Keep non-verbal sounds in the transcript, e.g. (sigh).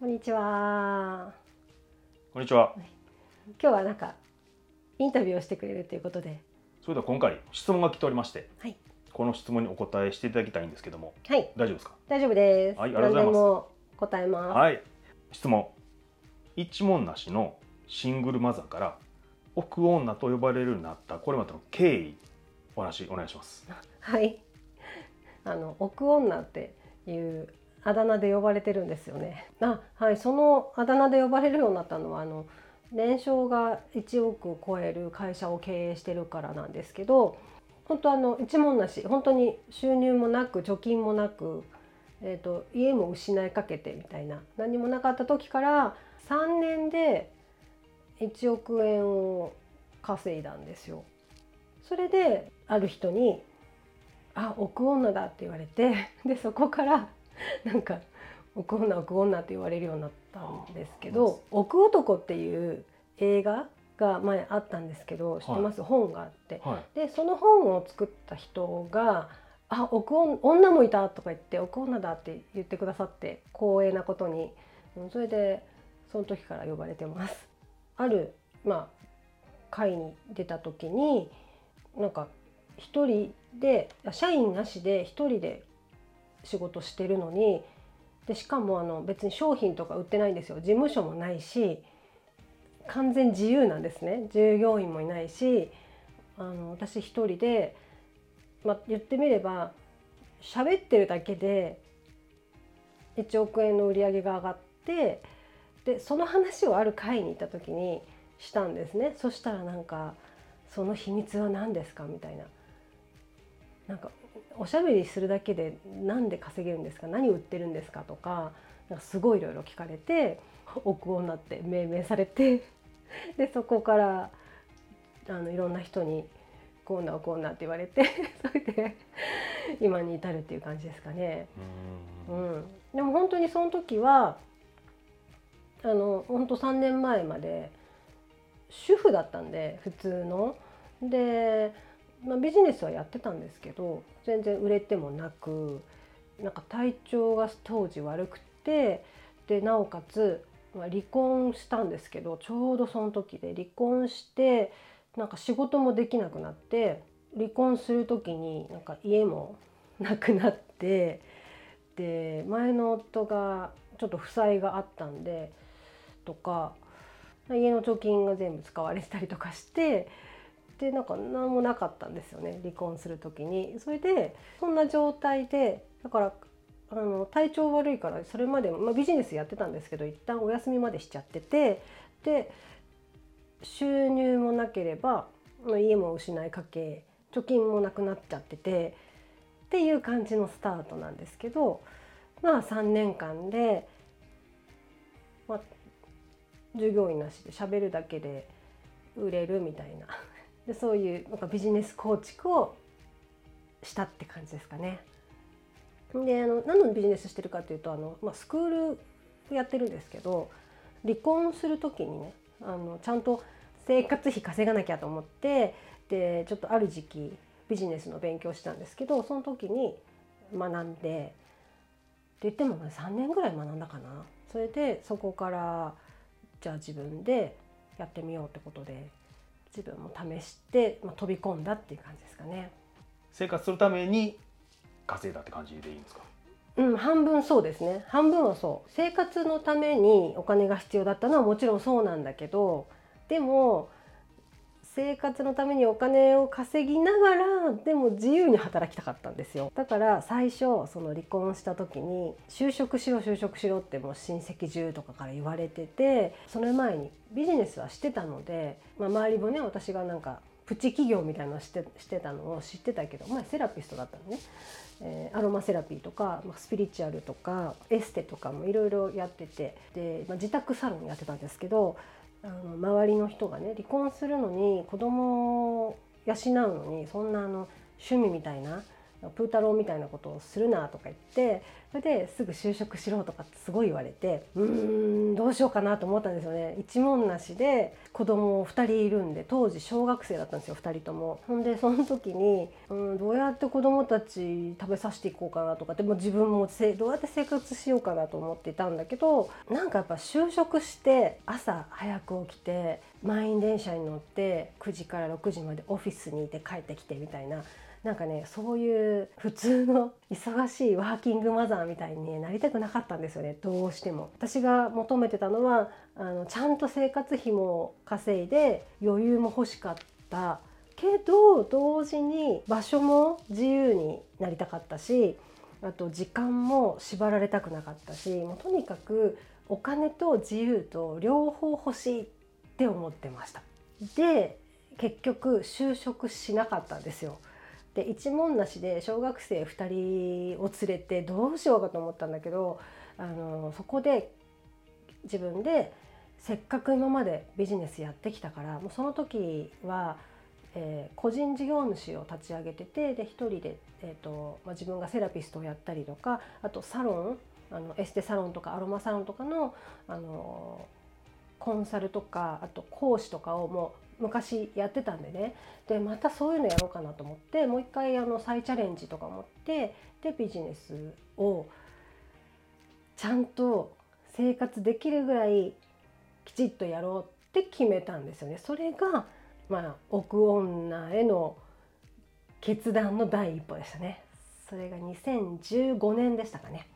こんにちは。こんにちは。今日はなんかインタビューをしてくれるということで、それでは今回質問が来ておりまして、はいこの質問にお答えしていただきたいんですけども、はい、大丈夫ですか？大丈夫です。はいありがとうございます答えます。はい。質問。一問なしのシングルマザーから奥女と呼ばれるようになったこれまでの経緯お話お願いします。(laughs) はい。あの奥女っていうあだ名で呼ばれてるんですよね。あ、はい。そのあだ名で呼ばれるようになったのはあの年商が1億を超える会社を経営してるからなんですけど、本当あの一文なし、本当に収入もなく貯金もなく、えっ、と家も失いかけてみたいな何もなかった時から3年で1億円を稼いだんですよ。それである人に「あ億女だ」って言われてでそこから (laughs) なんか「億女億女」って言われるようになったんですけど「億男」っていう映画が前あったんですけど知ってます、本があって。はい。でその本を作った人が「あ億女女もいた」とか言って「億女だ」って言ってくださって光栄なことに。うんそれでその時から呼ばれてます。あるまあ会に出た時になんか一人で社員なしで一人で仕事してるのにでしかもあの別に商品とか売ってないんですよ事務所もないし完全自由なんですね従業員もいないしあの私一人で、まあ、言ってみれば喋ってるだけで1億円の売り上げが上がってでその話をある会に行った時にしたんですねそしたらなんか「その秘密は何ですか?」みたいな。なんかおしゃべりするだけで何で稼げるんですか？何売ってるんですか？とかなんかすごいいろいろ聞かれて億女って命名されて (laughs) でそこからあのいろんな人に「こうなこうな」って言われて (laughs) それで今に至るっていう感じですかね。う。うんん、でも本当にその時はあの本当3年前まで主婦だったんで普通の。で、まあ、ビジネスはやってたんですけど全然売れてもなくなんか体調が当時悪くてでなおかつ、まあ、離婚したんですけどちょうどその時で離婚してなんか仕事もできなくなって離婚する時になんか家もなくなってで前の夫がちょっと負債があったんでとか家の貯金が全部使われてたりとかしてでなんか何もなかったんですよね離婚する時に。それでそんな状態でだからあの体調悪いからそれまで、まあ、ビジネスやってたんですけど一旦お休みまでしちゃっててで収入もなければ家も失いかけ貯金もなくなっちゃっててっていう感じのスタートなんですけどまあ3年間で、まあ、従業員なしで喋るだけで売れるみたいなでそういうなんかビジネス構築をしたって感じですかね。であの何のビジネスしてるかというとあの、まあ、スクールやってるんですけど離婚する時にねあのちゃんと生活費稼がなきゃと思ってでちょっとある時期ビジネスの勉強したんですけどその時に学んでって言ってもね3年ぐらい学んだかなそれでそこからじゃあ自分でやってみようってことで自分も試して、まあ、飛び込んだっていう感じですかね。生活するために稼いだって感じでいいんですか？うん、半分そうですね半分はそう生活のためにお金が必要だったのはもちろんそうなんだけどでも生活のためにお金を稼ぎながらでも自由に働きたかったんですよ。だから最初その離婚した時に就職しろ就職しろってもう親戚中とかから言われててその前にビジネスはしてたので、まあ、周りもね私がなんかプチ企業みたいなのしてしてたのを知ってたけど前セラピストだったのね、えーアロマセラピーとかまスピリチュアルとかエステとかもいろいろやっててで、まあ、自宅サロンやってたんですけどあの周りの人がね離婚するのに子供を養うのにそんなあの趣味みたいなプータローみたいなことをするなとか言ってそれですぐ就職しろとかってすごい言われてうーんどうしようかなと思ったんですよね。一問なしで子供2人いるんで当時小学生だったんですよ2人とも。ほんでその時にうんどうやって子供たち食べさせていこうかなとかでも自分もどうやって生活しようかなと思っていたんだけどなんかやっぱ就職して朝早く起きて満員電車に乗って9時から6時までオフィスにいて帰ってきてみたいななんかねそういう普通の忙しいワーキングマザーみたいに、なりたくなかったんですよねどうしても。私が求めてたのはあのちゃんと生活費も稼いで余裕も欲しかったけど同時に場所も自由になりたかったしあと時間も縛られたくなかったしもうとにかくお金と自由と両方欲しいって思ってました。で結局就職しなかったんですよ。で一問なしで小学生2人を連れてどうしようかと思ったんだけどあのそこで自分でせっかく今までビジネスやってきたからもうその時は、えー個人事業主を立ち上げててで一人で、えーとまあ、自分がセラピストをやったりとかあとサロンあのエステサロンとかアロマサロンとかのあのコンサルとかあと講師とかをもう昔やってたんでねでまたそういうのやろうかなと思ってもう一回あの再チャレンジとか思ってでビジネスをちゃんと生活できるぐらいきちっとやろうって決めたんですよね。それがまあ奥女への決断の第一歩でしたね。それが2015年でしたかね。